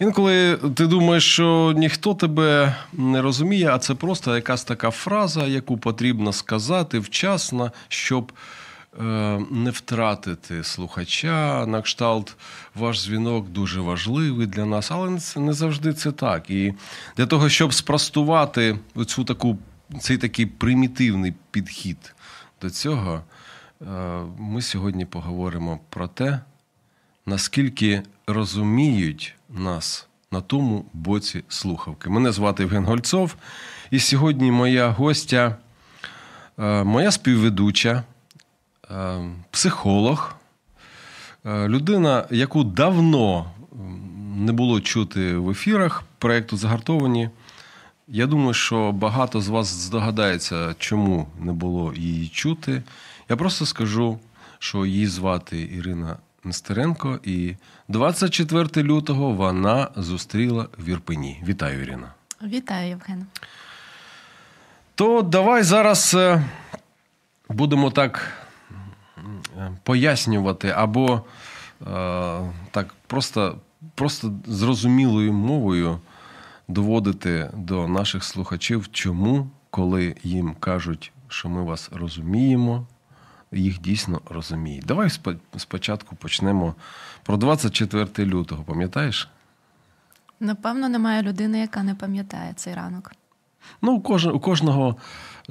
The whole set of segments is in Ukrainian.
Інколи ти думаєш, що ніхто тебе не розуміє, а це просто якась така фраза, яку потрібно сказати вчасно, щоб е, не втратити слухача. На кшталт ваш дзвінок дуже важливий для нас, але не завжди це так. І для того, щоб спростувати цю таку, цей такий примітивний підхід до цього, е, ми сьогодні поговоримо про те, наскільки розуміють нас на тому боці слухавки. Мене звати Євген Гольцов, і сьогодні моя гостя, е, моя співведуча, е, психолог, е, людина, яку давно не було чути в ефірах проєкту Загартовані. Я думаю, що багато з вас здогадається, чому не було її чути. Я просто скажу, що її звати Ірина Нестеренко, і 24 лютого вона зустріла в Ірпені. Вітаю, Ірина. Вітаю, Євген. То давай зараз е, будемо так пояснювати, або е, так просто, просто зрозумілою мовою доводити до наших слухачів, чому, коли їм кажуть, що ми вас розуміємо, їх дійсно розуміють. Давай спочатку почнемо про 24 лютого, пам'ятаєш? Напевно, немає людини, яка не пам'ятає цей ранок. Ну, у, кож... у кожного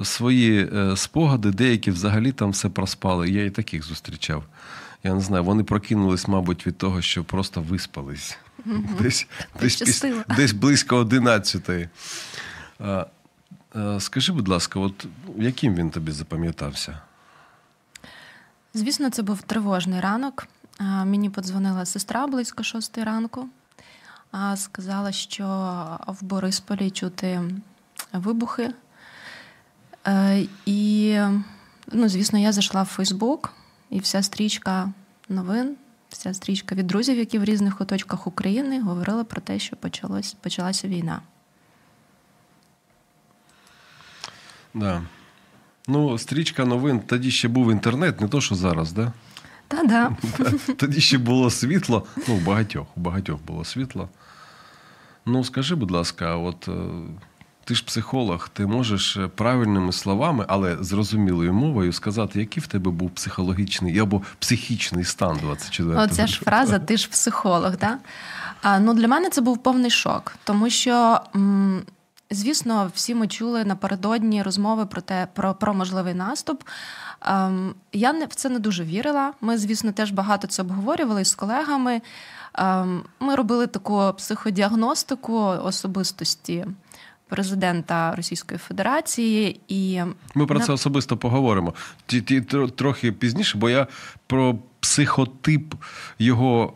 свої е, спогади, деякі взагалі там все проспали. Я і таких зустрічав. Я не знаю, вони прокинулись, мабуть, від того, що просто виспались. Десь десь, піс... десь близько 11-ї. Скажи, будь ласка, от яким він тобі запам'ятався? Звісно, це був тривожний ранок. Мені подзвонила сестра близько шостої ранку, сказала, що в Борисполі чути вибухи. Е, і, ну, звісно, я зайшла в Фейсбук, і вся стрічка новин, вся стрічка від друзів, які в різних куточках України говорила про те, що почалось, почалася війна. Да. Ну, стрічка новин, тоді ще був інтернет, не то, що зараз, да? Та-да. Тоді ще було світло. Ну, у багатьох, у багатьох було світло. Ну, скажи, будь ласка, от е, ти ж психолог, ти можеш е, правильними словами, але зрозумілою мовою сказати, який в тебе був психологічний або психічний стан 24 Оця ж фраза Ти ж психолог, да? Ну, Для мене це був повний шок, тому що. М- Звісно, всі ми чули напередодні розмови про те, про про можливий наступ. Ем, Я не в це не дуже вірила. Ми, звісно, теж багато це обговорювали з колегами. Ем, Ми робили таку психодіагностику особистості президента Російської Федерації. І ми про це особисто поговоримо. Ті, трохи пізніше, бо я про психотип його.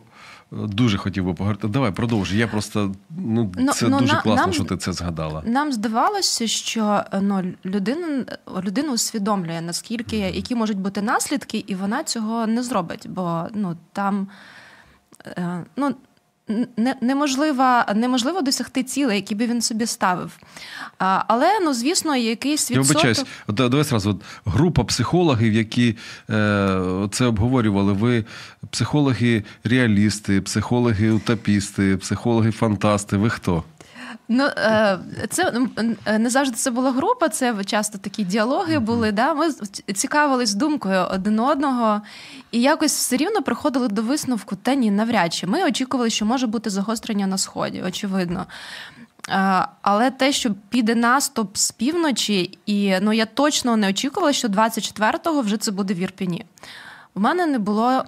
Дуже хотів би поговорити. Давай продовжуй. Я просто ну, но, це но дуже на, класно, нам, що ти це згадала. Нам здавалося, що ну, людина людина усвідомлює наскільки які можуть бути наслідки, і вона цього не зробить. Бо ну там е, ну неможливо, неможливо досягти цілей, які би він собі ставив. Але ну звісно, якийсь відсоток... Я давай зразу от, група психологів, які е, це обговорювали. Ви психологи-реалісти, психологи-утопісти, психологи-фантасти. Ви хто? Ну е, це е, не завжди це була група, це часто такі діалоги були. Да? Ми цікавились думкою один одного, і якось все рівно приходили до висновку, та ні, навряд чи ми очікували, що може бути загострення на сході, очевидно. Е, але те, що піде наступ з півночі, і ну я точно не очікувала, що 24-го вже це буде в Ірпіні. У мене не було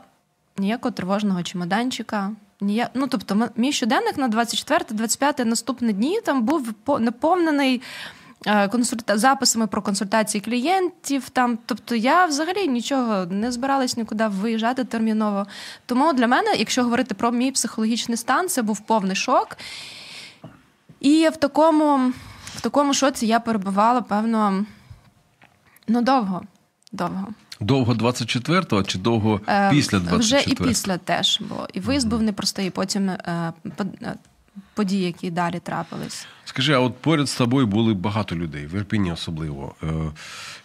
ніякого тривожного чемоданчика. Ніяк... Ну, тобто, мій щоденник на 24-25 наступні дні там був наповнений е, консульта... записами про консультації клієнтів. Там, Тобто я взагалі нічого не збиралась нікуди виїжджати терміново. Тому для мене, якщо говорити про мій психологічний стан, це був повний шок. І в такому, в такому шоці я перебувала, певно, ну довго. довго. Довго 24-го чи довго Е, після 24-го? Вже і після теж було. І виїзд був непростий, і потім е, е, події, які далі трапились. Скажи, а от поряд з тобою були багато людей, в Ірпіні особливо. Е,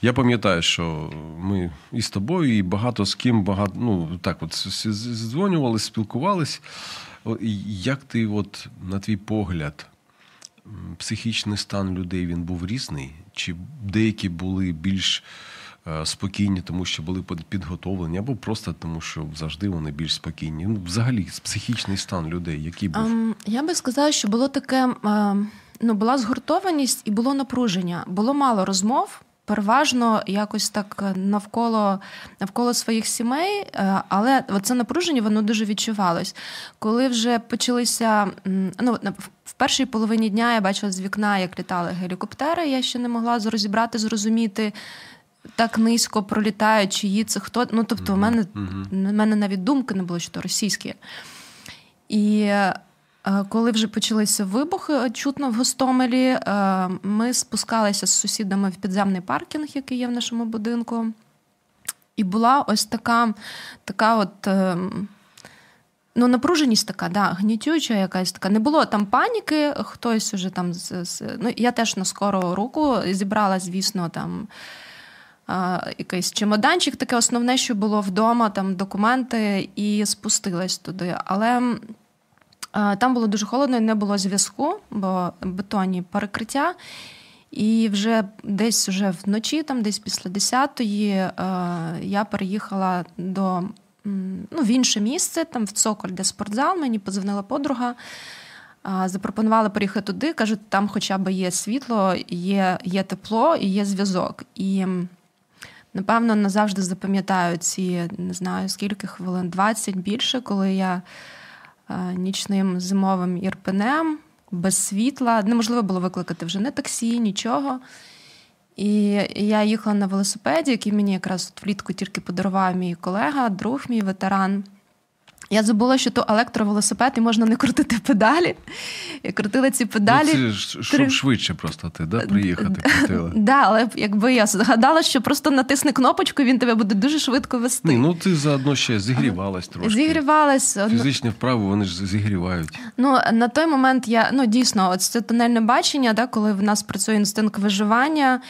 я пам'ятаю, що ми і з тобою, і багато з ким багато, ну так, от дзвонювали, спілкувались. Як ти, от, на твій погляд, психічний стан людей він був різний? Чи деякі були більш спокійні, тому що були під- підготовлені, або просто тому, що завжди вони більш спокійні? Ну, взагалі, психічний стан людей, який був? Ем, я би сказала, що було таке: е, ну, була згуртованість і було напруження. Було мало розмов. Переважно якось так е, навколо навколо своїх сімей, е, але це напруження воно дуже відчувалось. Коли вже почалися ну, в першій половині дня я бачила з вікна, як літали гелікоптери. Я ще не могла розібрати, зрозуміти. Так низько пролітають, чиї це хто. Ну тобто, у мене у мене навіть думки не було, що то російські. І е, коли вже почалися вибухи е, чутно в Гостомелі, е, ми спускалися з сусідами в підземний паркінг, який є в нашому будинку. І була ось така, така от. Ну, напруженість така, да, гнітюча якась така. Не було там паніки, хтось уже там з, з ну я теж на скору руку зібрала, звісно, там якийсь чемоданчик, таке основне, що було вдома, там документи, і спустилась туди. Але там було дуже холодно, не було зв'язку, бо бетонні перекриття. І вже десь вже вночі, там десь після 10-ї, е, я переїхала до ну, в інше місце, там в Цоколь, де спортзал, мені позвонила подруга. а, Запропонували переїхати туди, кажуть, там хоча б є світло, є, є тепло і є зв'язок. І напевно назавжди запам'ятаю ці не знаю скільки хвилин, 20 більше, коли я е, нічним зимовим ірпенем без світла. Неможливо було викликати вже не таксі, нічого. І я їхала на велосипеді, який мені якраз влітку тільки подарував мій колега, друг мій ветеран. Я забула, що то електровелосипед і можна не крутити педалі. Я крутила ці педалі. Ну, це щоб три- швидше просто ти да, приїхати крутила. Да, але якби я згадала, що просто натисни кнопочку, він тебе буде дуже швидко вести. Ні, ну ти заодно ще зігрівалась трошки. Зігрівалась. Фізичні вправи вони ж зігрівають. Ну на той момент я ну дійсно, от це тунельне бачення, да, коли в нас працює інстинкт виживання,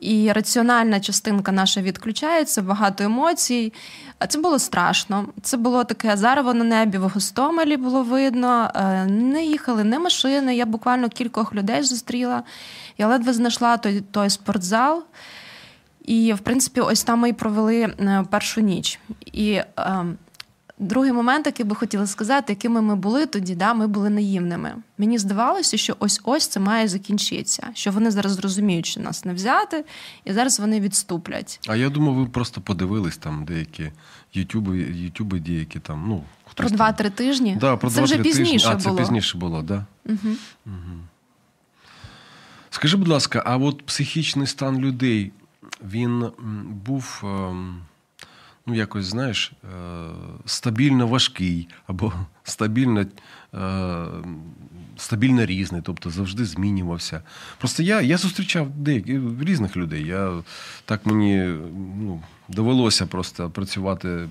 і раціональна частинка наша відключається, багато емоцій. А це було страшно. Це було таке зарево на небі в Гостомелі було видно. Е, Не їхали не машини. Я буквально кількох людей зустріла. Я ледве знайшла той, той спортзал. І, в принципі, ось там ми і провели е, першу ніч. І е, другий момент, який би хотіла сказати, якими ми були тоді, да, ми були наївними. Мені здавалося, що ось ось це має закінчитися, що вони зараз зрозуміють, що нас не взяти, і зараз вони відступлять. А я думав, ви просто подивились там деякі ютюби, ютюби деякі там, ну, Про там- 2-3 тижні. Да, про це вже 2-3 тижні. пізніше а, це пізніше було, так? Да? Угу. Скажи, будь ласка, а от психічний стан людей, він був, ем, ну, якось, знаєш, е, стабільно важкий або стабільно, е, стабільно різний, тобто завжди змінювався. Просто я, я зустрічав деяких різних людей. Я, так мені ну, довелося просто працювати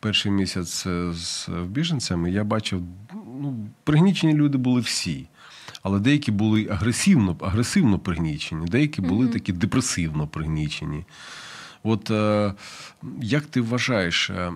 перший місяць з біженцями. Я бачив, ну, пригнічені люди були всі. Але деякі були агресивно, агресивно пригнічені, деякі були такі депресивно пригнічені. От е, як ти вважаєш, е,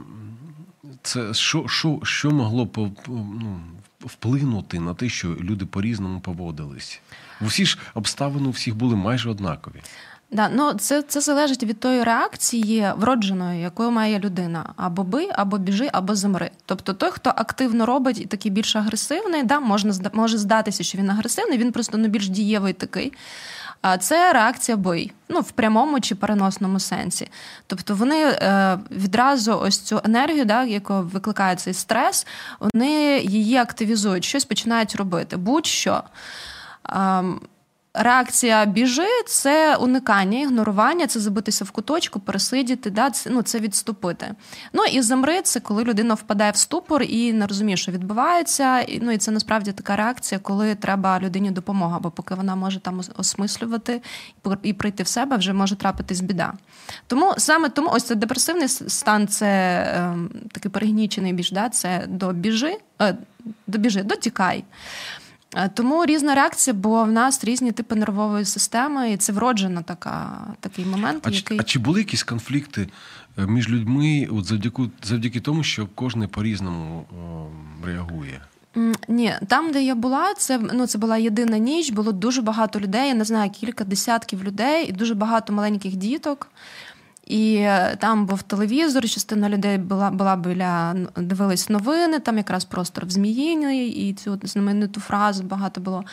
це що, що, що могло ну, вплинути на те, що люди по-різному поводились? Усі ж обставини у всіх були майже однакові. Да, ну це, це залежить від тої реакції вродженої, якою має людина. Або бий, або біжи, або замри. Тобто той, хто активно робить і такий більш агресивний, да, можна може здатися, що він агресивний, він просто ну, більш дієвий такий. А це реакція бий, ну в прямому чи переносному сенсі. Тобто вони е, відразу ось цю енергію, да, яку викликає цей стрес, вони її активізують, щось починають робити. Будь-що. Реакція біжи це уникання, ігнорування, це забитися в куточку, пересидіти, да, це, ну, це відступити. Ну і замри це коли людина впадає в ступор і не розуміє, що відбувається. І, Ну і це насправді така реакція, коли треба людині допомога, бо поки вона може там осмислювати і прийти в себе, вже може трапитись біда. Тому саме тому ось це депресивний стан, це е, такий перегнічений біж, да, це до біжи, е, до біжи, до тікай. Е, тому різна реакція, бо в нас різні типи нервової системи, і це вроджена така, такий момент. А, який... а чи були якісь конфлікти е, між людьми от завдяки завдяки тому, що кожен по-різному о, реагує? Ні, там, де я була, це ну це була єдина ніч. Було дуже багато людей. Я не знаю, кілька десятків людей, і дуже багато маленьких діток. І е, там був телевізор, частина людей була була біля дивились новини, там якраз простор в Зміїні, і цю знамениту фразу багато було.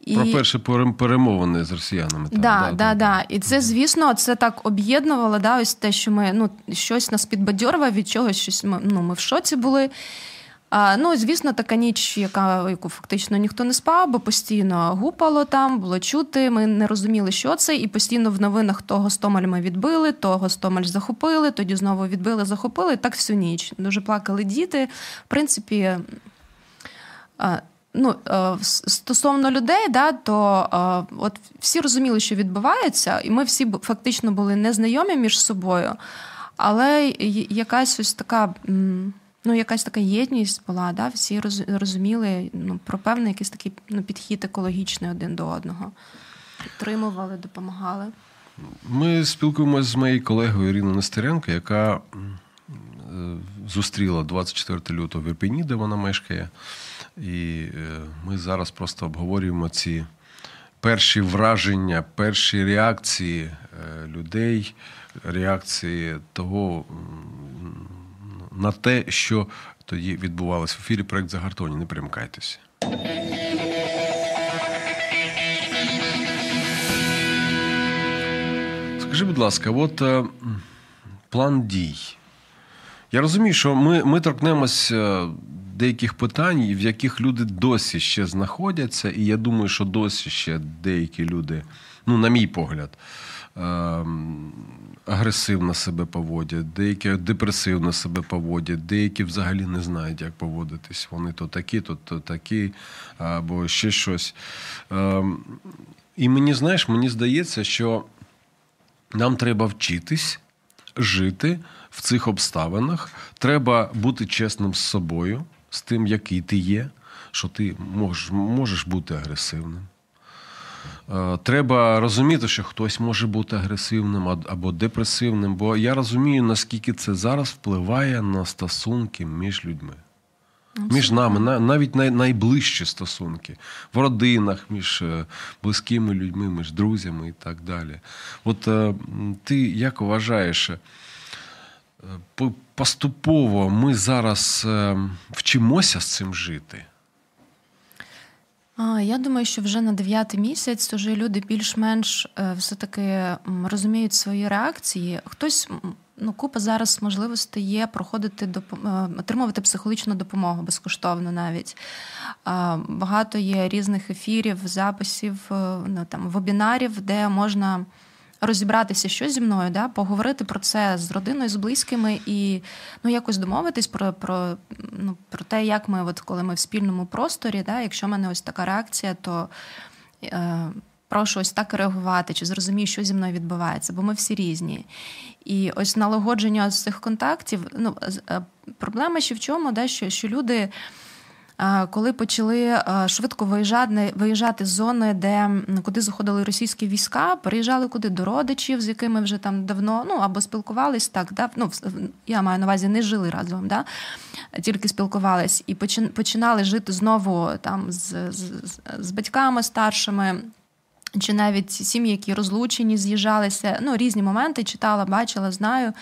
І... Про перші перемовини з росіянами. Так, да, да, да, да. І це, звісно, це так об'єднувало, да, ось те, що ми ну, щось нас підбадьорувало, від чогось щось ми, ну, ми в шоці були. А, Ну, звісно, така ніч, яка яку фактично ніхто не спав, бо постійно гупало там, було чути. Ми не розуміли, що це, і постійно в новинах того Стомаль ми відбили, того Стомаль захопили, тоді знову відбили, захопили. Так всю ніч. Дуже плакали діти. В принципі, а, ну, стосовно людей, да, то от всі розуміли, що відбувається, і ми всі фактично були незнайомі між собою, але якась ось така ну, якась така єдність була, да? всі розуміли ну, про певний якийсь такий ну, підхід екологічний один до одного. Підтримували, допомагали. Ми спілкуємося з моєю колегою Іриною Нестеренко, яка е, зустріла 24 лютого в Ірпені, де вона мешкає. І е, ми зараз просто обговорюємо ці перші враження, перші реакції е, людей, реакції того на те, що тоді відбувалося в ефірі. Проект загартовані. Не примикайтеся. Скажи, будь ласка, от е, план дій. Я розумію, що ми ми торкнемося деяких питань, в яких люди досі ще знаходяться, і я думаю, що досі ще деякі люди, ну, на мій погляд, агресивно себе поводять, деякі депресивно себе поводять, деякі взагалі не знають, як поводитись. Вони то такі, то, то такі, або ще щось. Ем, і мені знаєш, мені здається, що нам треба вчитись жити в цих обставинах. Треба бути чесним з собою, з тим, який ти є, що ти можеш, можеш бути агресивним. Е, треба розуміти, що хтось може бути агресивним або депресивним, бо я розумію, наскільки це зараз впливає на стосунки між людьми. Між нами, навіть найближчі стосунки в родинах, між е, близькими людьми, між друзями і так далі. От е, ти як вважаєш, поступово ми зараз вчимося з цим жити? Я думаю, що вже на дев'ятий місяць уже люди більш-менш е, все-таки розуміють свої реакції. Хтось ну купа зараз можливостей є проходити е, отримувати психологічну допомогу безкоштовно навіть. Багато є різних ефірів, записів, е, ну, там вебінарів, де можна розібратися, що зі мною, да, поговорити про це з родиною, з близькими і ну, якось домовитись про про, ну, про те, як ми, от коли ми в спільному просторі, да, якщо в мене ось така реакція, то е, прошу ось так реагувати, чи зрозумію, що зі мною відбувається, бо ми всі різні. І ось налагодження з цих контактів, ну, е, проблема ще в чому, да, що, що люди коли почали швидко виїжджати виїжджати з зони, де куди заходили російські війська, переїжджали куди? До родичів, з якими вже там давно ну або спілкувались так, да, ну я маю на увазі, не жили разом, да, тільки спілкувались. І починали жити знову там з, з, з батьками старшими. Чи навіть сім'ї, які розлучені, з'їжджалися, ну різні моменти читала, бачила, знаю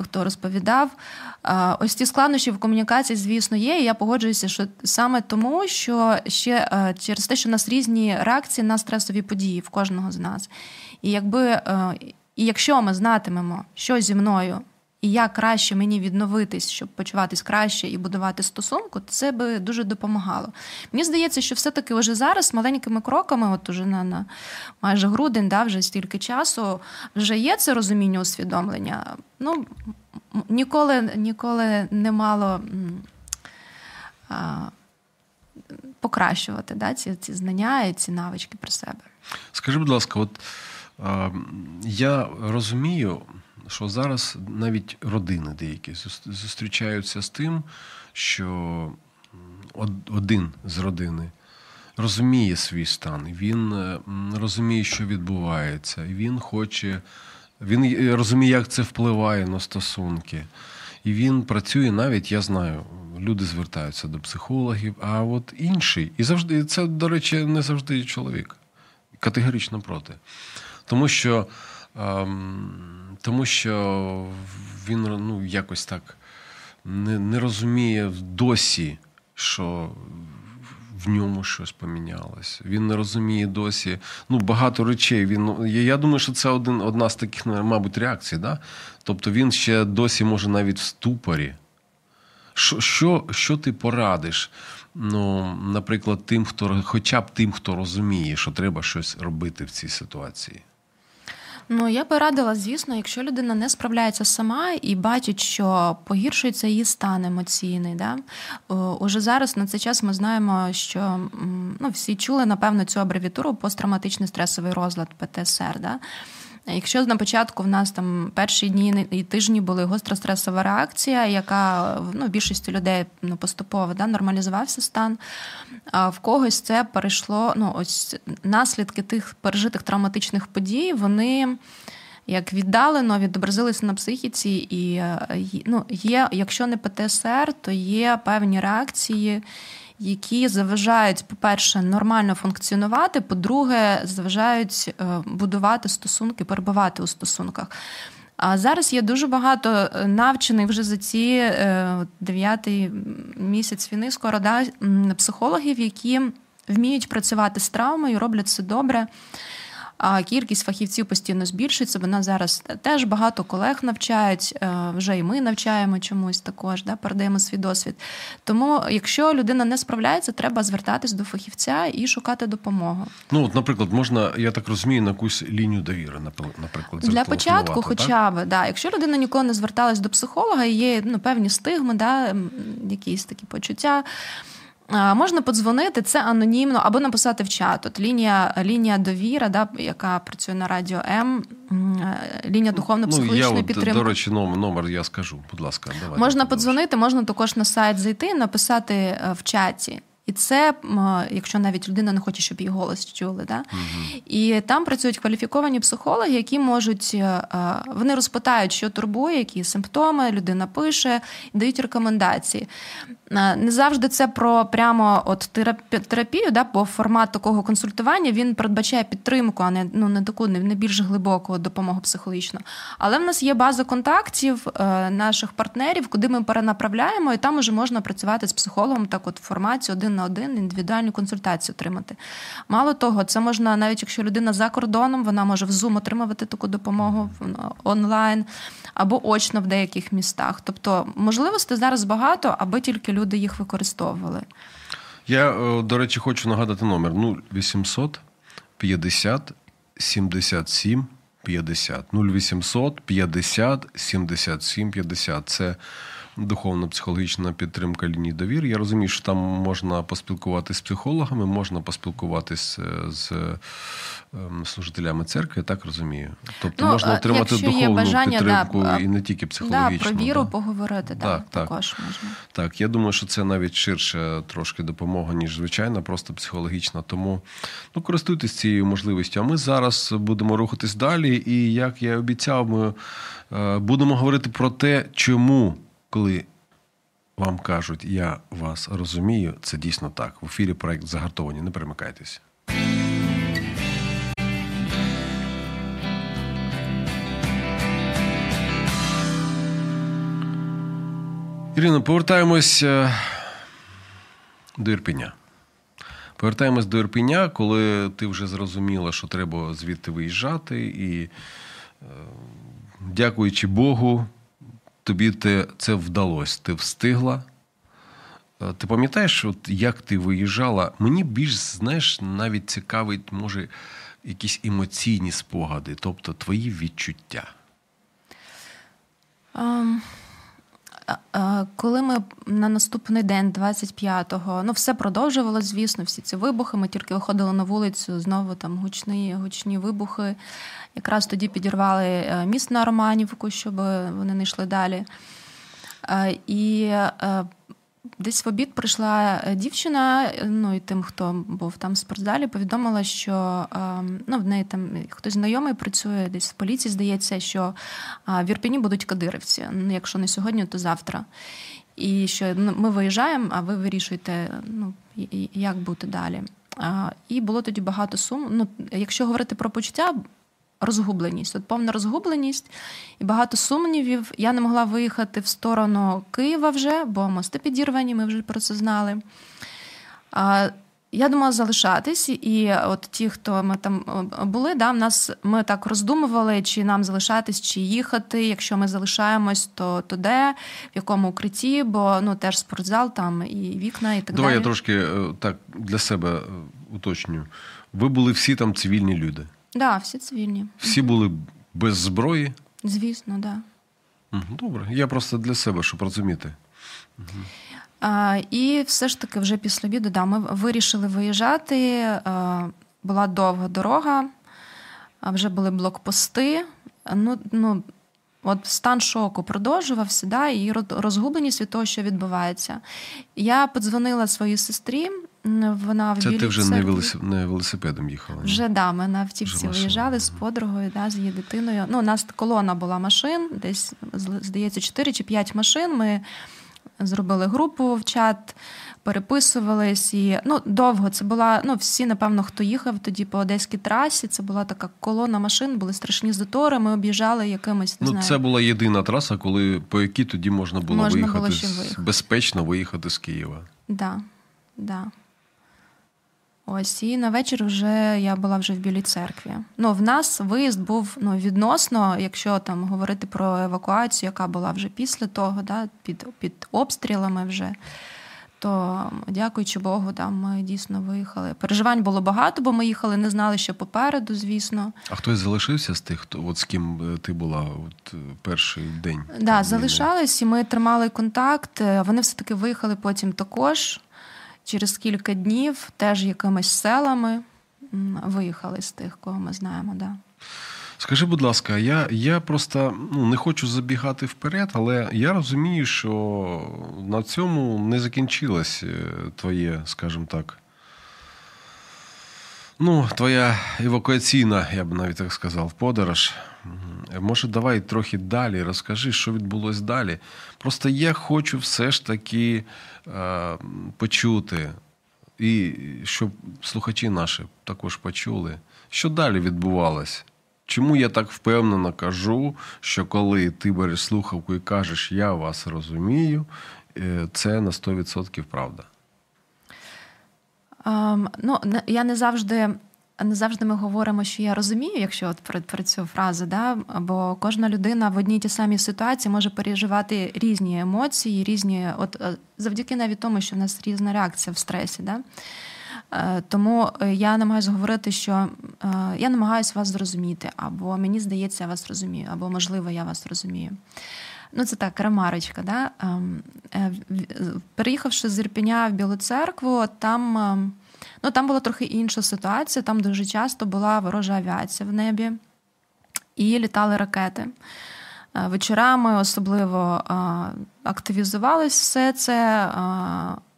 хто розповідав. Ось ці складнощі в комунікації, звісно, є. І я погоджуюся, що саме тому, що ще через те, що у нас різні реакції на стресові події в кожного з нас. І якби і якщо ми знатимемо, що зі мною і як краще мені відновитись, щоб почуватись краще і будувати стосунку, це би дуже допомагало. Мені здається, що все-таки вже зараз маленькими кроками, от уже на, на майже грудень, да, вже стільки часу, вже є це розуміння усвідомлення. Ну, ніколи, ніколи не мало. А, покращувати да, ці, ці знання і ці навички про себе. Скажи, будь ласка, от е, я розумію, що зараз навіть родини деякі зустрічаються з тим, що один з родини розуміє свій стан, він е, розуміє, що відбувається, і він хоче, він розуміє, як це впливає на стосунки. І він працює навіть, я знаю, люди звертаються до психологів, а от інший, і завжди це, до речі, не завжди чоловік. Категорично проти. Тому що, тому що він ну, якось так не, не розуміє досі, що в ньому щось помінялось. Він не розуміє досі ну, багато речей. Він, ну, я, я думаю, що це один, одна з таких, ну, мабуть, реакцій. Да? Тобто він ще досі може навіть в ступорі. Що, що, що ти порадиш? Ну, наприклад, тим, хто хоча б тим, хто розуміє, що треба щось робити в цій ситуації. Ну, я би радила, звісно, якщо людина не справляється сама і бачить, що погіршується її стан емоційний. Да? Уже зараз на цей час ми знаємо, що ну, всі чули, напевно, цю абревіатуру посттравматичний стресовий розлад ПТСР. Да? Якщо на початку в нас там перші дні і тижні були гостра стресова реакція, яка ну, більшості людей ну, поступово да, нормалізувався стан, а в когось це перейшло. Ну, ось наслідки тих пережитих травматичних подій, вони. Як віддалено відобразилися на психіці, і е, ну, є, якщо не ПТСР, то є певні реакції, які заважають, по-перше, нормально функціонувати, по-друге, заважають е, будувати стосунки, перебувати у стосунках. А зараз є дуже багато е, навчених вже за ці е, дев'ятий місяць війни, скоро да, психологів, які вміють працювати з травмою, роблять це добре. А кількість фахівців постійно збільшується. Бо нас зараз теж багато колег навчають, е, вже і ми навчаємо чомусь також, да, передаємо свій досвід. Тому, якщо людина не справляється, треба звертатись до фахівця і шукати допомогу. Ну, от, наприклад, можна, я так розумію, на якусь лінію довіри, напри- наприклад, Для початку, так? хоча б, да, якщо людина ніколи не зверталась до психолога, є ну, певні стигми, да, якісь такі почуття. Можна подзвонити, це анонімно, або написати в чат. От лінія, лінія довіра, да, яка працює на радіо М, е, лінія Ну, духовно-психологічної от, підтримки. до речі, номер, номер я скажу. Будь ласка, давай Можна подзвонити, можна також на сайт зайти, написати е, в чаті. І це, якщо навіть людина не хоче, щоб її голос чули. Да? І там працюють кваліфіковані психологи, які можуть е, е, вони розпитають, що турбує, які симптоми, людина пише, дають рекомендації. Е, Не завжди це про прямо от терапію, да, бо формат такого консультування він передбачає підтримку, а не ну не таку не більш глибоку допомогу психологічну. Але в нас є база контактів наших партнерів, куди ми перенаправляємо, і там уже можна працювати з психологом так, от в форматі один на один індивідуальну консультацію отримати. Мало того, це можна навіть якщо людина за кордоном, вона може в Zoom отримувати таку допомогу онлайн або очно в деяких містах. Тобто можливостей зараз багато, аби тільки люди їх використовували. Я, е, до речі, хочу нагадати номер 0800 50 77 50. 0800 50 77 50. Це духовно-психологічна підтримка лінії довіри. Я розумію, що там можна поспілкуватися з психологами, можна поспілкуватися з ем, служителями церкви, я так розумію. Тобто Ну, можна е, отримати духовну бажання, підтримку а, і не тільки Да, про віру да. поговорити, да, Так, так. також можна. Так, я думаю, що це навіть ширша трошки допомога, ніж звичайна, просто психологічна. Тому ну, користуйтесь цією можливістю. А ми зараз будемо рухатись далі. І як я обіцяв, ми е, будемо говорити про те, чому, коли вам кажуть, я вас розумію, це дійсно так. В ефірі проект загартовані. Не перемикайтеся. Повертаємось е, до Ірпеня. Повертаємось до Ірпеня, коли ти вже зрозуміла, що треба звідти виїжджати, і, е, дякуючи Богу, тобі те, це вдалося? Ти встигла? Е, Ти пам'ятаєш, от як ти виїжджала? Мені більш, знаєш, навіть цікавить, може, якісь емоційні спогади, тобто твої відчуття. А, Коли ми на наступний день, 25-го, ну все продовжувалося, звісно, всі ці вибухи. Ми тільки виходили на вулицю, знову там гучні, гучні вибухи. Якраз тоді підірвали е, міст на Романівку, щоб вони не йшли далі. Е, І е, десь в обід прийшла е, дівчина, е, ну і тим, хто був там в спортзалі, повідомила, що е, ну, в неї там хтось знайомий працює десь в поліції, здається, що в Ірпіні будуть кадирівці. Ну, якщо не сьогодні, то завтра. І що ну, ми виїжджаємо, а ви вирішуєте, ну, як бути далі. І було тоді багато сум. Ну, якщо говорити про почуття, розгубленість, от повна розгубленість і багато сумнівів. Я не могла виїхати в сторону Києва вже, бо мости підірвані, ми вже про це знали. А, я думала залишатись, і от ті, хто ми там е, були, да, в нас ми так роздумували, чи нам залишатись, чи їхати. Якщо ми залишаємось, то, то де, в якому укритті, бо ну теж спортзал там і вікна, і так Давай далі. я трошки е, так для себе е, уточню. Ви були всі там цивільні люди. Да, всі цивільні. Всі були без зброї. Звісно, да. Мгм, Добре. Я просто для себе, щоб розуміти. А, і все ж таки, вже після обіду, да, ми вирішили виїжджати. А, була довга дорога, а вже були блокпости. Ну, ну, от стан шоку продовжувався, да, і роз- розгубленість від того, що відбувається. Я подзвонила своїй сестрі. Вона в Це ти вже не, церкві. не велосипедом їхала. ні? Вже да, ми на автівці виїжджали з подругою, да, з її дитиною. Ну, у нас колона була машин, десь здається, 4 чи 5 машин. Ми зробили групу в чат, переписувались і ну, довго це була. Ну, всі, напевно, хто їхав тоді по одеській трасі. Це була така колона машин, були страшні затори. Ми об'їжджали якимось не Ну, знаю. це була єдина траса, коли по якій тоді можна було Можна виїхати було виїхати. безпечно виїхати з Києва. Да, да. Ось і на вечір вже я була вже в Білій церкві. Ну, в нас виїзд був ну, відносно, якщо там говорити про евакуацію, яка була вже після того, да, під, під обстрілами вже. То, дякуючи Богу, да, ми дійсно виїхали. Переживань було багато, бо ми їхали, не знали, що попереду, звісно. А хтось залишився з тих, хто от з ким е, ти була от, е, перший день? Да, залишались, і ми тримали контакт. Е, Вони все-таки виїхали потім також. Через кілька днів, теж якимись селами виїхали з тих, кого ми знаємо. Да. Скажи, будь ласка, я, я просто ну, не хочу забігати вперед, але я розумію, що на цьому не закінчилось е, твоє, скажімо так. Ну, твоя евакуаційна, я б навіть так сказав, подорож. Може, давай трохи далі розкажи, що відбулось далі. Просто я хочу все ж таки почути, і щоб слухачі наші також почули, що далі відбувалось. Чому я так впевнено кажу, що коли ти береш слухавку і кажеш Я вас розумію, е, це на 100% правда. Um, ну, я не завжди. Не завжди ми говоримо, що я розумію, якщо от про, про цю фразу, да? бо кожна людина в одній ті самій ситуації може переживати різні емоції, різні, от е, завдяки навіть тому, що в нас різна реакція в стресі. Да? Е, Тому е, я намагаюся говорити, що е, я намагаюся вас зрозуміти, або мені здається, я вас розумію, або можливо, я вас розумію. Ну, це так, ремарочка. Да? Ем, Переїхавши з Ірпеня в Білу церкву, там, ем, ну, там була трохи інша ситуація. Там дуже часто була ворожа авіація в небі і літали ракети. Вечорами особливо активізувалось все це.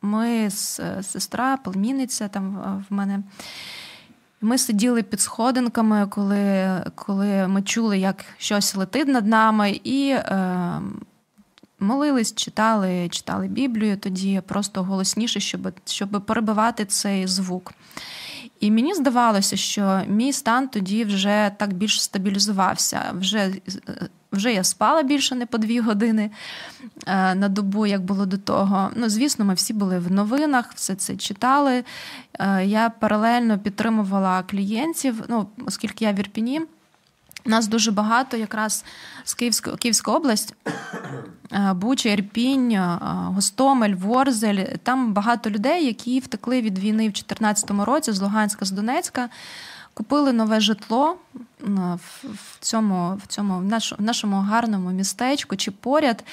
Е, Ми, з сестра, племінниця там е, в мене. Ми сиділи під сходинками, коли, коли ми чули, як щось летить над нами, і е, молились, читали, читали Біблію тоді просто голосніше, щоб, щоб перебивати цей звук. І мені здавалося, що мій стан тоді вже так більш стабілізувався. Вже, вже я спала більше не по дві години е, на добу, як було до того. Ну, звісно, ми всі були в новинах, все це читали. Е, Я паралельно підтримувала клієнтів, ну, оскільки я в Ірпіні. У нас дуже багато якраз з Київської Київська область, е, Буча, Ірпінь, е, Гостомель, Ворзель. Там багато людей, які втекли від війни в 2014 році з Луганська, з Донецька, купили нове житло е, в цьому, в цьому в нашому, в нашому гарному містечку чи поряд,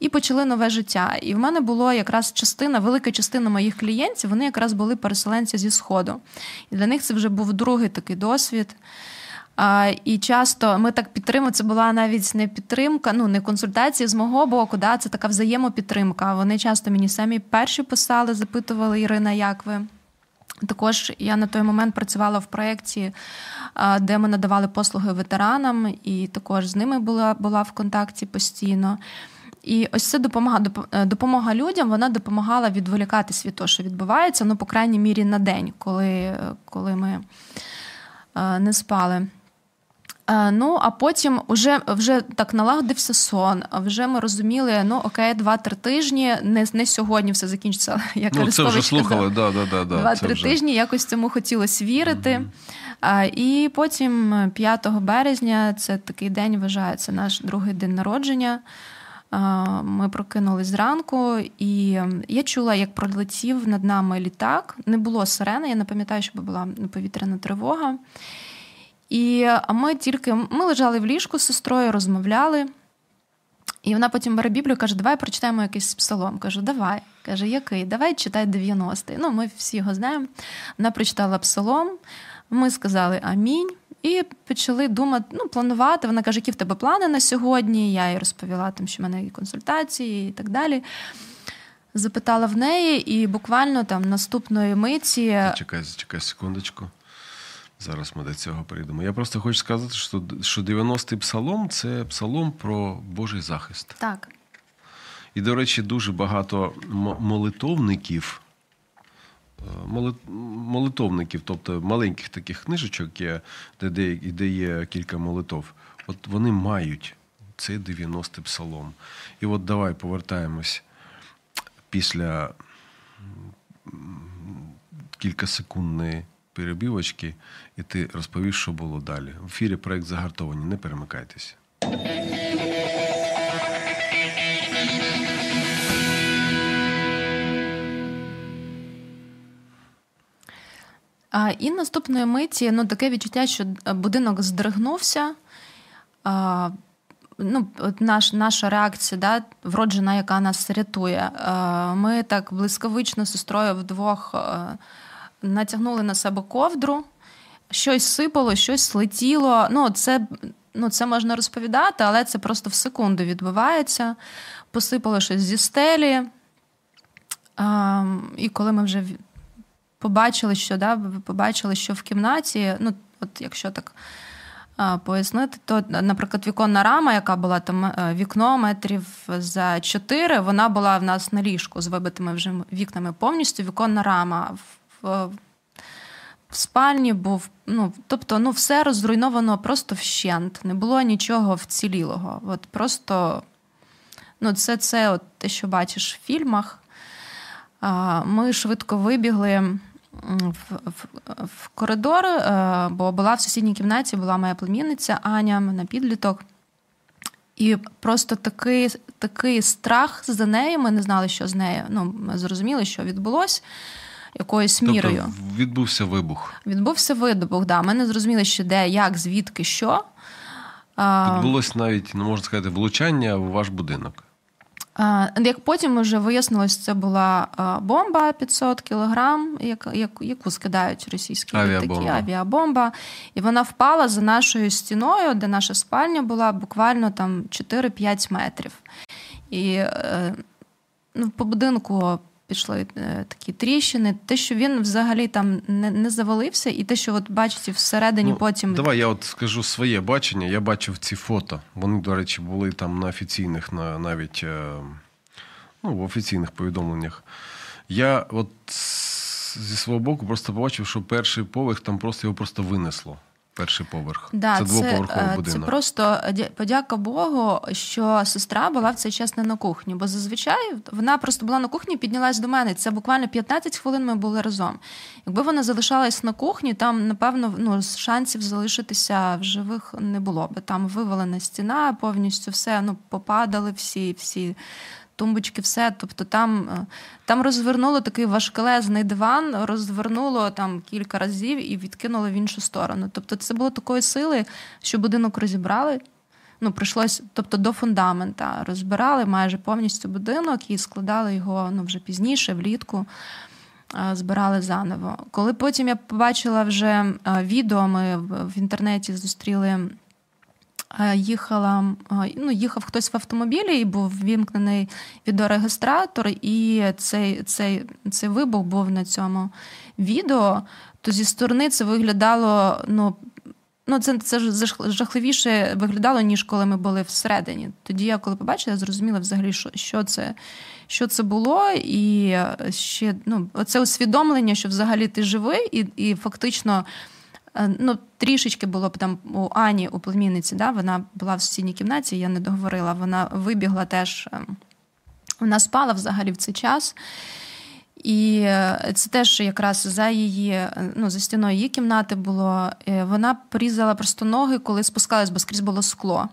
і почали нове життя. І в мене було якраз частина, велика частина моїх клієнтів, вони якраз були переселенці зі Сходу. І для них це вже був другий такий досвід. І часто ми так підтримуємо. Це була навіть не підтримка, ну не консультація з мого боку. Да, Це така взаємопідтримка. Вони часто мені самі перші писали, запитували Ірина, як ви. Також я на той момент працювала в проєкті, де ми надавали послуги ветеранам, і також з ними була, була в контакті постійно. І ось це допомога допомога людям. Вона допомагала відволікатись від того, що відбувається, ну, по крайній мірі, на день, коли, коли ми е, не спали. Е, Ну, а потім вже, вже так налагодився сон. Вже ми розуміли, ну окей, два-три тижні, не, не сьогодні все закінчиться. Як Ну, це вже слухали, да, да, да, да, Два-три тижні якось цьому хотілося вірити. А, І потім е, 5 березня це такий день вважається наш другий день народження. А, Ми прокинулись зранку, і я чула, як пролетів над нами літак. Не було сирени, я не пам'ятаю, щоб була повітряна тривога. І ми тільки ми лежали в ліжку з сестрою, розмовляли. І вона потім бере Біблію каже: Давай прочитаємо якийсь псалом. Кажу, давай. Каже, який? Давай читай 90-й. Ну, ми всі його знаємо. Вона прочитала псалом, ми сказали амінь. І почали думати, ну, планувати. Вона каже, які в тебе плани на сьогодні. Я їй розповіла, там, що в мене є консультації і так далі. Запитала в неї, і буквально там наступної миті Зачекай, зачекай секундочку. Зараз ми до цього прийдемо. Я просто хочу сказати, що, що 90-й псалом це псалом про Божий захист. так. І, до речі, дуже багато молитовників, е, молитовників, тобто маленьких таких книжечок, де, де, є кілька молитов, от вони мають цей 90-й псалом. І от давай повертаємось після кількасекундної перебівочки, і ти розповіш, що було далі. В ефірі проект загартовані. Не перемикайтеся. І наступної миті ну, таке відчуття, що е, будинок здригнувся. А, ну, наш, наша реакція, да, вроджена, яка нас рятує. Ми так блискавично з сестрою вдвох а, натягнули на себе ковдру, щось сипало, щось летіло. Ну, це, ну, це можна розповідати, але це просто в секунду відбувається. Посипало щось зі стелі. А, і коли ми вже побачили, що да, побачили, що в кімнаті, ну, от якщо так пояснити, то, наприклад, віконна рама, яка була там е, вікно метрів за 4, вона була в нас на ліжку з вибитими вже вікнами повністю. Віконна рама в, спальні був. Ну, тобто, ну, все розруйновано просто вщент. Не було нічого вцілілого. От просто ну, це, це от те, що бачиш в фільмах. Ми швидко вибігли в, в, в коридор, е, бо була в сусідній кімнаті, була моя племінниця Аня, на підліток. І просто такий, такий страх за нею. Ми не знали, що з нею. Ну, ми зрозуміли, що відбулось якоюсь мірою. Тобто відбувся вибух. Відбувся видобух. Да. Ми не зрозуміли, що де, як, звідки, що. Відбулось навіть, ну можна сказати, влучання в ваш будинок. Як потім вже вияснилось, це була бомба 500 кілограм, як, як, яку скидають російські Авіабомба. літаки, авіабомба. І вона впала за нашою стіною, де наша спальня була буквально там 4-5 метрів. І е, ну, по будинку пішли е, такі тріщини. Те, що він взагалі там не, не завалився, і те, що от бачите, всередині Ну, потім. Давай я от скажу своє бачення. Я бачив ці фото. Вони, до речі, були там на офіційних, на, навіть е, ну, в офіційних повідомленнях. Я от зі свого боку просто побачив, що перший поверх там просто його просто винесло. Перший поверх. Да, це двоповерховий е, будинок. Це просто дя- подяка Богу, що сестра була в цей час не на кухні, бо зазвичай вона просто була на кухні, піднялась до мене. Це буквально 15 хвилин ми були разом. Якби вона залишалась на кухні, там напевно ну, шансів залишитися в живих не було би. Там вивалена стіна, повністю все ну попадали всі, всі. Тумбочки, все. Тобто там, е, там розвернуло такий важкелезний диван, розвернуло там кілька разів і відкинуло в іншу сторону. Тобто, це було такої сили, що будинок розібрали. Ну, прийшлось, тобто до фундамента розбирали майже повністю будинок і складали його ну, вже пізніше, влітку. е, Збирали заново. Коли потім я побачила вже е, відео, ми в інтернеті зустріли їхала, е, ну, їхав хтось в автомобілі, і був вімкнений відеорегістратор, і цей, цей, цей вибух був на цьому відео, то зі сторони це виглядало. ну, Ну, це, це жахливіше виглядало, ніж коли ми були всередині. Тоді я, коли побачила, я зрозуміла взагалі, що, що, це, що це було, і ще ну, це усвідомлення, що взагалі ти живий, і, і фактично Е, Ну, трішечки було б там у Ані, у племінниці, да, вона була в сусідній кімнаті, я не договорила. Вона вибігла теж, е, вона спала взагалі в цей час. І е, це теж якраз за її, е, ну, за стіною її кімнати було. Е, Вона порізала просто ноги, коли спускалась, бо скрізь було скло.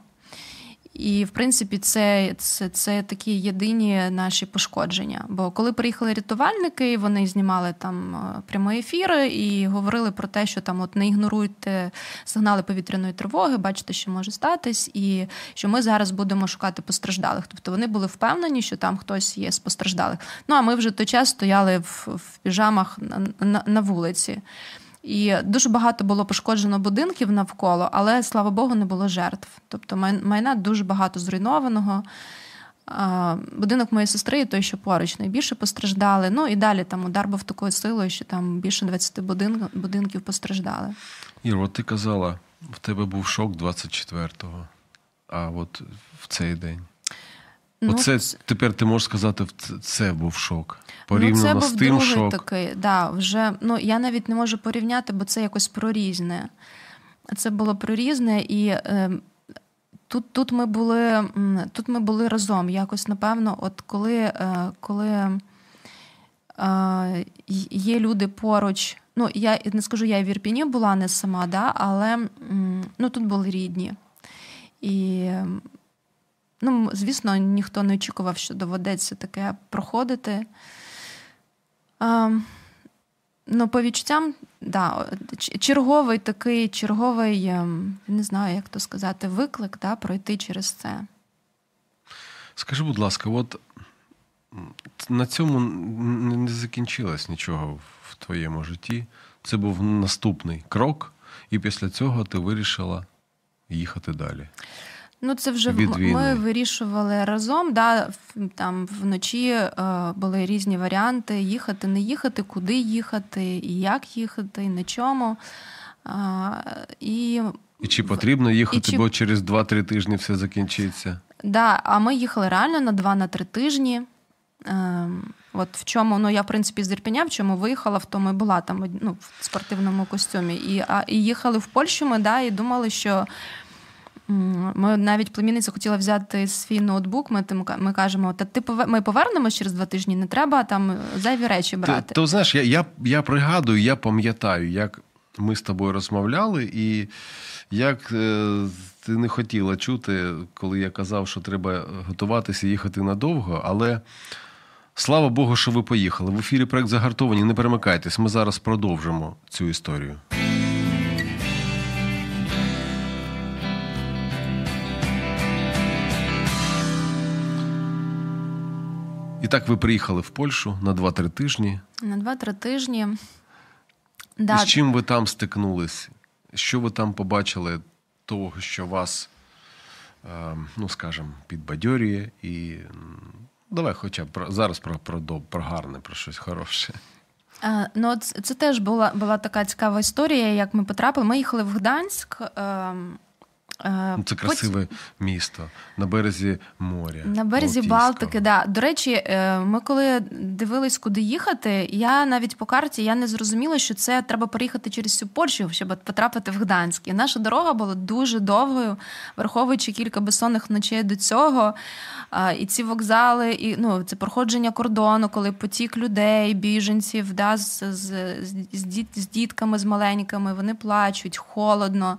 І, в принципі, це, це, це такі єдині наші пошкодження. Бо коли приїхали рятувальники, вони знімали там е, прямі ефіри і говорили про те, що там от не ігноруйте сигнали повітряної тривоги, бачите, що може статись, і що ми зараз будемо шукати постраждалих. Тобто вони були впевнені, що там хтось є з постраждалих. Ну а ми вже той час стояли в, в піжамах на, на, на вулиці. І дуже багато було пошкоджено будинків навколо, але слава Богу, не було жертв. Тобто майна дуже багато зруйнованого. Будинок моєї сестри, той, що поруч, найбільше постраждали. Ну і далі там удар був такою силою, що там більше 20 будин- будинків постраждали. Ір, от ти казала, в тебе був шок 24-го, а от в цей день. Ну, Оце тепер ти можеш сказати, це, був шок. ну, це був з тим другий шок. такий. Да, вже, ну, я навіть не можу порівняти, бо це якось прорізне. Це було прорізне, і е, тут, тут, ми були, тут ми були разом. Якось, напевно, от коли, е, коли е, є люди поруч. Ну, я не скажу, я в Ірпіні була не сама, да, але ну, тут були рідні. І, ну, звісно, ніхто не очікував, що доведеться таке проходити. А, ну, по відчуттям, да, черговий такий, черговий, ем, не знаю, як то сказати, виклик да, пройти через це. Скажи, будь ласка, от на цьому не закінчилось нічого в твоєму житті. Це був наступний крок, і після цього ти вирішила їхати далі. Ну, це вже Від війни. ми вирішували разом. Да, там вночі е, були різні варіанти: їхати, не їхати, куди їхати, і як їхати, і на чому. А, і, І чи потрібно їхати, чи- бо через 2-3 тижні все закінчиться? да, а ми їхали реально на два на три тижні. Ем, от в чому, ну я в принципі з Ірпеня, в чому виїхала, в тому і була там ну, в спортивному костюмі. І, а, і їхали в Польщу ми, да, і думали, що ми навіть племінниця хотіла взяти свій ноутбук. Ми, тим, ми кажемо, та ти ми повернемось через два тижні, не треба там зайві речі брати. Ти, то знаєш, я, я, я пригадую, я пам'ятаю, як ми з тобою розмовляли, і як е, ти не хотіла чути, коли я казав, що треба готуватися і їхати надовго, але. Слава Богу, що ви поїхали. В ефірі проект загартовані. Не перемикайтесь. Ми зараз продовжимо цю історію. Так ви приїхали в Польщу на 2-3 тижні. На два-три тижні. І з чим ви там стикнулись? Що ви там побачили того, що вас, е, ну скажімо, підбадьорює? І давай хоча б зараз про, про, про гарне, про щось хороше. Е, Ну, це теж була, була така цікава історія, як ми потрапили. Ми їхали в Гданськ. Е, Ну, Це потім- красиве місто на березі моря. На березі Балтійського. Балтики, да. До речі, е, ми коли дивились, куди їхати, я навіть по карті я не зрозуміла, що це треба переїхати через всю Польщу, щоб потрапити в Гданськ. І наша дорога була дуже довгою, враховуючи кілька безсонних ночей до цього. І ці вокзали, і ну, це проходження кордону, коли потік людей, біженців, да, з, з, з, з дітками, з маленькими, вони плачуть, холодно.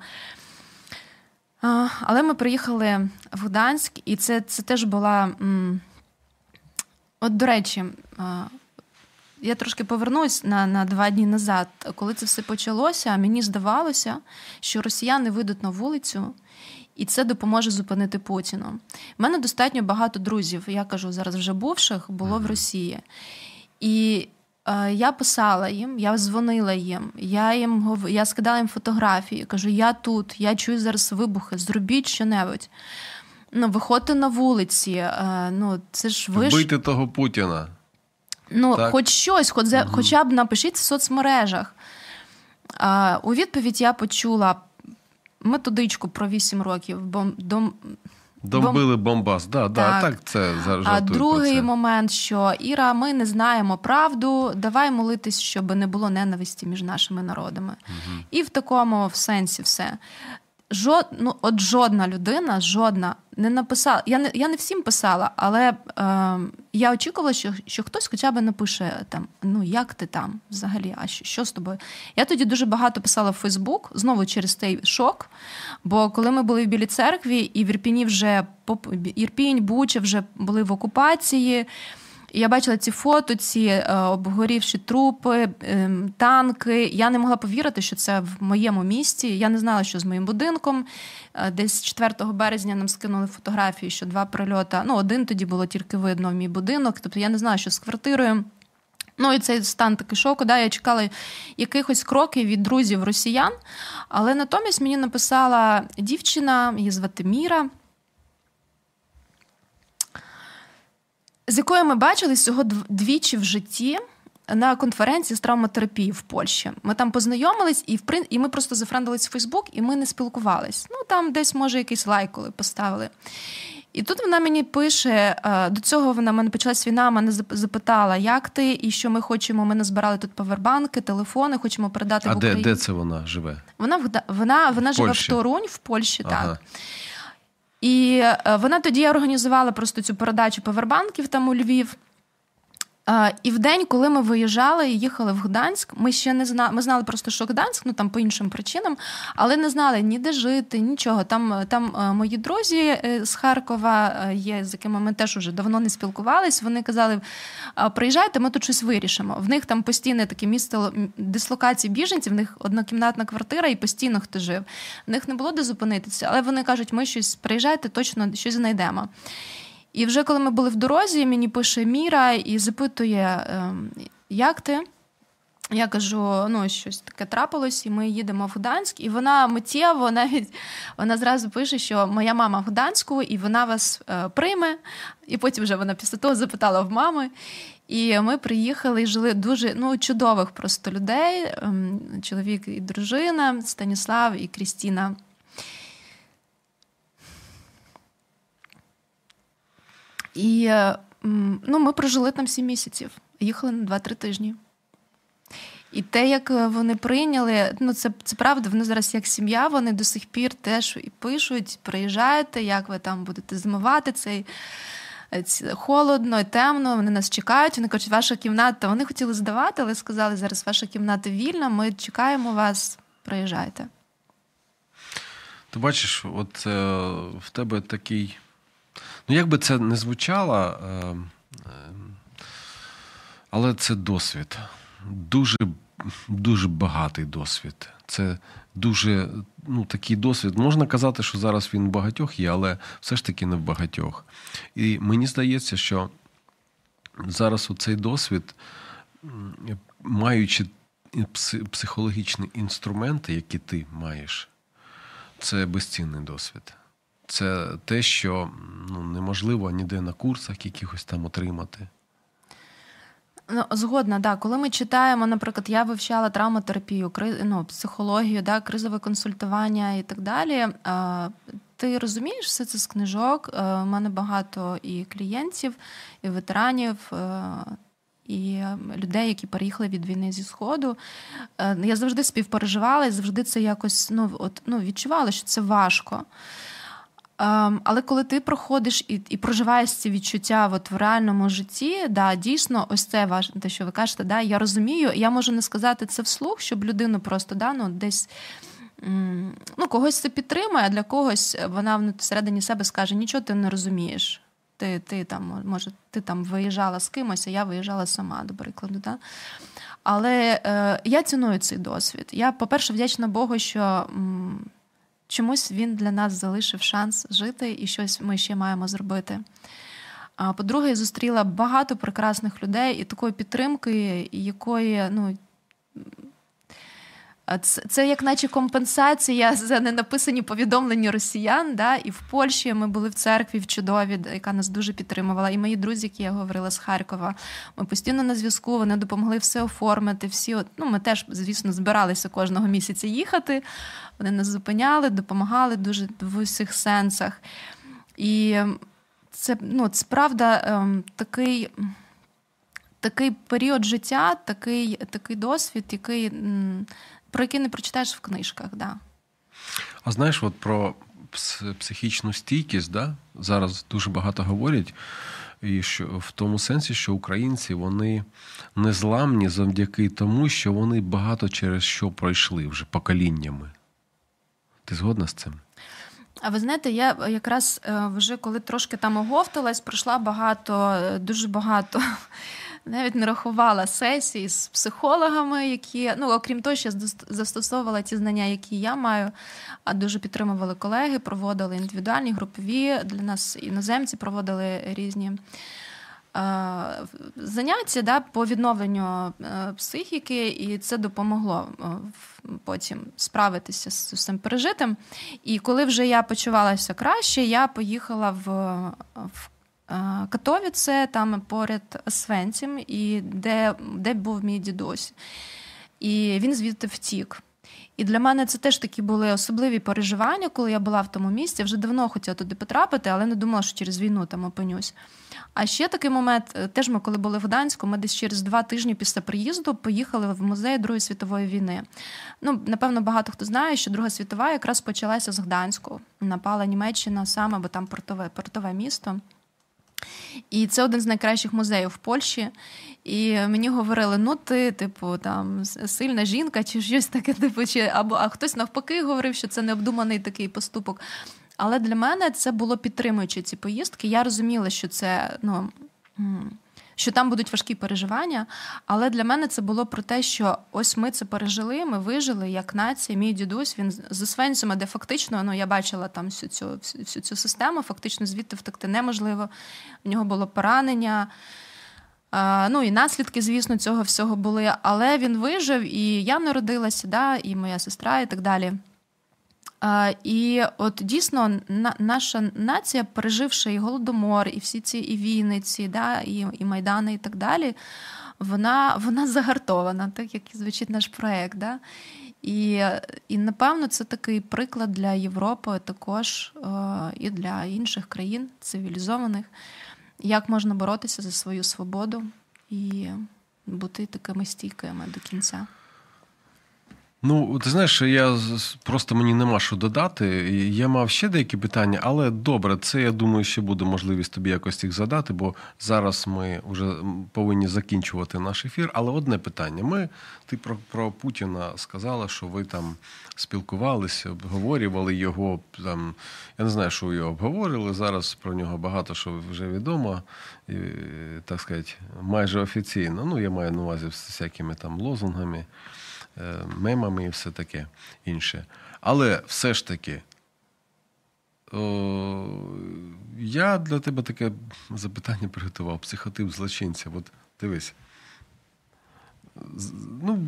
Але ми приїхали в Гданськ, і це, це теж була. От, до речі, я трошки повернусь на, на два дні назад. Коли це все почалося, мені здавалося, що росіяни вийдуть на вулицю, і це допоможе зупинити Путіну. У мене достатньо багато друзів, я кажу зараз вже бувших, було в Росії. І я писала їм, я дзвонила їм, я їм я скидала їм фотографії, кажу, я тут, я чую зараз вибухи, зробіть що-небудь. Ну, виходьте на вулиці. Е, ну, це ж ви ж того Путіна. Ну, Так. хоч щось, хоч, за- хоча б напишіть в соцмережах. А, у відповідь я почула методичку про 8 років. Бом, дом, Довбили бомбас. Да, да, Так. так це за- а другий про це. момент, що Іра, ми не знаємо правду, давай молитись, щоб не було ненависті між нашими народами. І в такому в сенсі все. Жод, ну, от жодна людина, жодна не написала. Я не, я не всім писала, але е, я очікувала, що, що хтось хоча б напише там: ну як ти там взагалі, а що, що з тобою? Я тоді дуже багато писала в Фейсбук, знову через той шок. Бо коли ми були в Білій церкві, і в Ірпіні вже Ірпінь, Буча вже були в окупації. І Я бачила ці фото, ці е, обгорівші трупи, ем, танки. Я не могла повірити, що це в моєму місті. Я не знала, що з моїм будинком. Е, Десь 4 березня нам скинули фотографії, що два прильоти. Ну, один тоді було тільки видно в мій будинок. Тобто я не знала, що з квартирою. Ну і цей стан такий шоку. Да, я чекала якихось кроків від друзів росіян. Але натомість мені написала дівчина, її звати Міра. З якою ми бачились всього двічі в житті на конференції з травматерапії в Польщі. Ми там познайомились, і в прин... і ми просто зафрендились в Фейсбук, і ми не спілкувались. Ну там десь, може, якийсь лайк коли поставили. І тут вона мені пише: е, до цього вона в мене почалась війна, мене запитала, як ти, і що ми хочемо. Ми назбирали тут павербанки, телефони, хочемо передати А в де, Україну. де це вона живе? Вона в вона, вона живе в Торунь, в Польщі, Ага. так. І е, вона тоді організувала просто цю передачу павербанків там у Львів. І в день, коли ми виїжджали і їхали в Гданськ, ми ще не знали. Ми знали просто, що Гданськ, ну там по іншим причинам, але не знали ні де жити, нічого. Там, там е, мої друзі е, з Харкова е, є, з якими ми теж уже давно не спілкувались. Вони казали: приїжджайте, ми тут щось вирішимо. В них там постійне таке місце дислокації біженців, в них однокімнатна квартира і постійно хто жив. В них не було де зупинитися, але вони кажуть, ми щось приїжджайте, точно щось знайдемо. І вже коли ми були в дорозі, мені пише Міра і запитує, ем, як ти? Я кажу, ну щось таке трапилось, і ми їдемо в Гданськ. І вона миттєво навіть вона зразу пише, що моя мама в Гданську, і вона вас е, прийме. І потім вже вона після того запитала в мами. І ми приїхали і жили дуже ну, чудових просто людей. ем, Чоловік і дружина, Станіслав і Крістіна. І е, ну, ми прожили там сім місяців, їхали на 2-3 тижні. І те, як е, вони прийняли, ну це, це правда, вони зараз як сім'я, вони до сих пір теж і пишуть, приїжджаєте, як ви там будете змивати цей. е, Холодно, темно, вони нас чекають. Вони кажуть, ваша кімната. Вони хотіли здавати, але сказали, зараз ваша кімната вільна, ми чекаємо вас, приїжджайте. Ти бачиш, от е, в тебе такий. Ну, як би це не звучало, е, е, але це досвід. Дуже, дуже багатий досвід. Це дуже ну, такий досвід. Можна казати, що зараз він в багатьох є, але все ж таки не в багатьох. І мені здається, що зараз цей досвід, маючи психологічні інструменти, які ти маєш, це безцінний досвід. Це те, що ну, неможливо ніде на курсах якихось там отримати. Ну, згодна, да. Коли ми читаємо, наприклад, я вивчала травматерапію, кри... ну, психологію, да, кризове консультування і так далі. А, ти розумієш все це з книжок? У мене багато і клієнтів, і ветеранів. е, І людей, які переїхали від війни зі Сходу. Е, Я завжди співпереживала і завжди це якось ну, от, ну, відчувала, що це важко. Ем, але коли ти проходиш і і проживаєш ці відчуття от в реальному житті, да, дійсно, ось це ваш, те, що ви кажете, да, я розумію, я можу не сказати це вслух, щоб людину просто да, ну, десь ну, когось це підтримує, а для когось вона всередині себе скаже, нічого ти не розумієш. Ти ти там, може, ти там виїжджала з кимось, а я виїжджала сама, до прикладу. Да? Але е, я ціную цей досвід. Я, по-перше, вдячна Богу, що. М, чомусь він для нас залишив шанс жити і щось ми ще маємо зробити. По-друге, я зустріла багато прекрасних людей і такої підтримки, якої, ну. Це, це як наче компенсація за ненаписані повідомлення росіян. Да? І в Польщі ми були в церкві в чудові, яка нас дуже підтримувала. І мої друзі, які я говорила з Харкова, ми постійно на зв'язку, вони допомогли все оформити. Всі, ну, Ми теж, звісно, збиралися кожного місяця їхати. Вони нас зупиняли, допомагали дуже в усіх сенсах. І це, ну, це правда ем, такий. Такий період життя, такий такий досвід, який про який не прочитаєш в книжках. Да. А знаєш, от про психічну стійкість, да? зараз дуже багато говорять, і що в тому сенсі, що українці вони незламні завдяки тому, що вони багато через що пройшли вже поколіннями. Ти згодна з цим? А ви знаєте, я якраз е, вже коли трошки там оговталась, пройшла багато, е, дуже багато навіть не рахувала сесії з психологами, які, ну окрім того, що застосовувала ті знання, які я маю, а дуже підтримували колеги, проводили індивідуальні, групові для нас іноземці проводили різні. Заняття да, по відновленню е, психіки, і це допомогло е, потім справитися з цим пережитим. І коли вже я почувалася краще, я поїхала в в Катовіце, там поряд Свенцем, і де де був мій дідусь. І він звідти втік. І для мене це теж такі були особливі переживання, коли я була в тому місці. Вже давно хотіла туди потрапити, але не думала, що через війну там опинюсь. А ще такий момент, е, теж ми, коли були в Гданську, ми десь через два тижні після приїзду поїхали в музей Другої світової війни. Ну, напевно, багато хто знає, що Друга світова якраз почалася з Гданську. Напала Німеччина саме, бо там портове, портове місто. І це один з найкращих музеїв в Польщі. І мені говорили: ну ти, типу, там сильна жінка, чи щось таке, типу, чи або а хтось навпаки говорив, що це необдуманий такий поступок. Але для мене це було підтримуючи ці поїздки. Я розуміла, що це ну що там будуть важкі переживання. Але для мене це було про те, що ось ми це пережили, ми вижили як нація. Мій дідусь він з Освенцима, де фактично ну я бачила там всю цю всю цю систему, фактично звідти втекти неможливо. У нього було поранення. Ну і наслідки, звісно, цього всього були. Але він вижив, і я народилася, да, і моя сестра, і так далі. І от дійсно наша нація, переживши і голодомор, і всі ці і війни, да, і і майдани, і так далі, вона вона загартована, так як і звучить наш проект. Да? І, і напевно, це такий приклад для Європи, також і для інших країн цивілізованих, як можна боротися за свою свободу і бути такими стійкими до кінця. Ну, ти знаєш, я просто мені нема що додати. Я мав ще деякі питання, але добре, це я думаю, ще буде можливість тобі якось їх задати, бо зараз ми вже повинні закінчувати наш ефір. Але одне питання: ми ти про, про Путіна сказала, що ви там спілкувалися, обговорювали його. Там я не знаю, що ви його обговорили. Зараз про нього багато що вже відомо, і, так сказати, майже офіційно. Ну, я маю на увазі з всякими там лозунгами. Е, мемами і все таке інше. Але все ж таки, о, я для тебе таке запитання приготував: психотип злочинця. От дивись. Ну,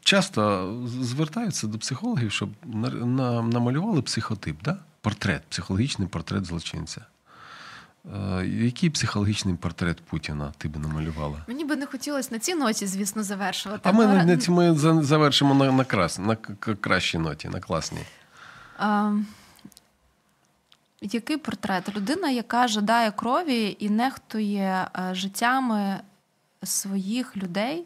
Часто звертаються до психологів, щоб намалювали психотип, да? портрет, психологічний портрет злочинця. Е, Який психологічний портрет Путіна ти би намалювала? Мені би не хотілося на цій ноті, звісно, завершувати. А ми, не- ми завершимо на, на, крас, на кращій ноті, на класній. А, який портрет? Людина, яка жадає крові і нехтує е, життями своїх людей,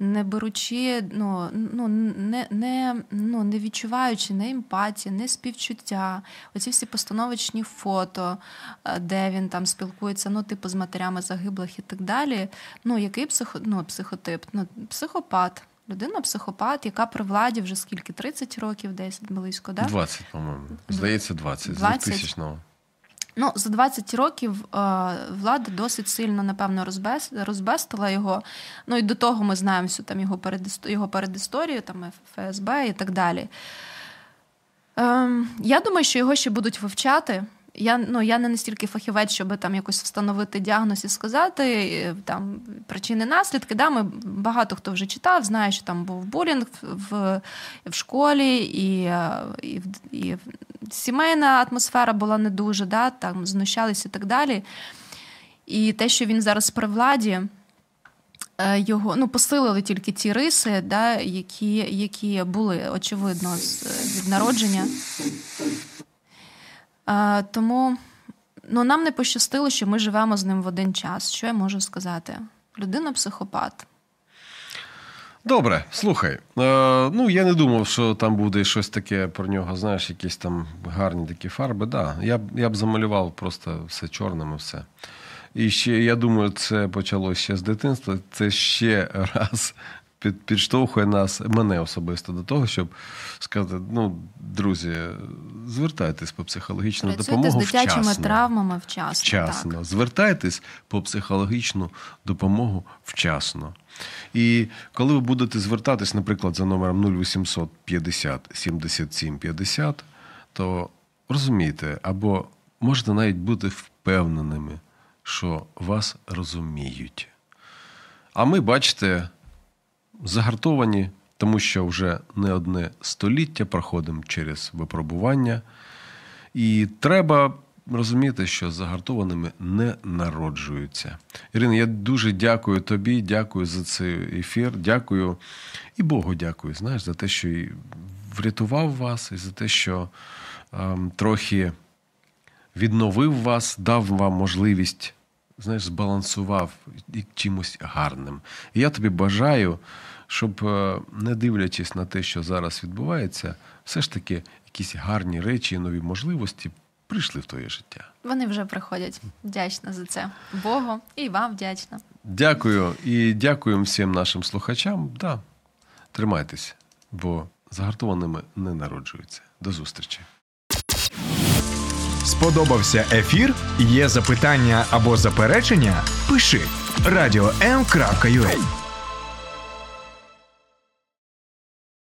не беручи, ну, ну, не, не, ну, не відчуваючи не емпатії, не співчуття. Оці всі постановочні фото, е, де він там спілкується, ну, типу, з матерями загиблих і так далі. Ну, який психо, ну, психотип? Ну, психопат. Людина психопат, яка при владі вже скільки? 30 років десь близько, да? 20, по-моєму. Здається, 20. 20? З 2000-го. Ну, за 20 років е, влада досить сильно, напевно, розбес, розбестила його. Ну і до того ми знаємо всю там його перед... його передісторію, там ФСБ і так далі. Ем, я думаю, що його ще будуть вивчати. Я, ну, я не настільки фахівець, щоб там якось встановити діагноз і сказати е, там причини наслідки. Да, ми багато хто вже читав, знає, що там був булінг в, в, школі, і, е, і, і сімейна атмосфера була не дуже, да, там знущалися і так далі. І те, що він зараз при владі, е, його ну, посилили тільки ті риси, да, які, які були очевидно з, від народження. Тому ну, нам не пощастило, що ми живемо з ним в один час. Що я можу сказати? Людина психопат. Добре, слухай. Е, ну, я не думав, що там буде щось таке про нього, знаєш, якісь там гарні такі фарби. Да, я, б- я б замалював просто все чорним і все. І ще, я думаю, це почалося ще з дитинства. Це ще раз під, підштовхує нас, мене особисто, до того, щоб сказати: ну, друзі, звертайтесь по психологічну Працюйте з дитячими вчасно. травмами вчасно. Вчасно. Так. Звертайтесь по психологічну допомогу вчасно. І коли ви будете звертатись, наприклад, за номером 0800 50 77 50, то розумійте, або можете навіть бути впевненими, що вас розуміють. А ми, бачите, загартовані, тому що вже не одне століття проходимо через випробування. І треба розуміти, що загартованими не народжуються. Ірина, я дуже дякую тобі, дякую за цей ефір. Дякую і Богу дякую, знаєш, за те, що врятував вас, і за те, що ем, трохи відновив вас, дав вам можливість, знаєш, збалансував чимось гарним. І я тобі бажаю, щоб, е, не дивлячись на те, що зараз відбувається, все ж таки якісь гарні речі і нові можливості прийшли в твоє життя. Вони вже приходять. Вдячна за це. Богу і вам вдячна. Дякую і дякуємо всім нашим слухачам. Да, тримайтесь, бо загартованими не народжуються. До зустрічі. Сподобався ефір? Є запитання або заперечення? Пиши радіом.ua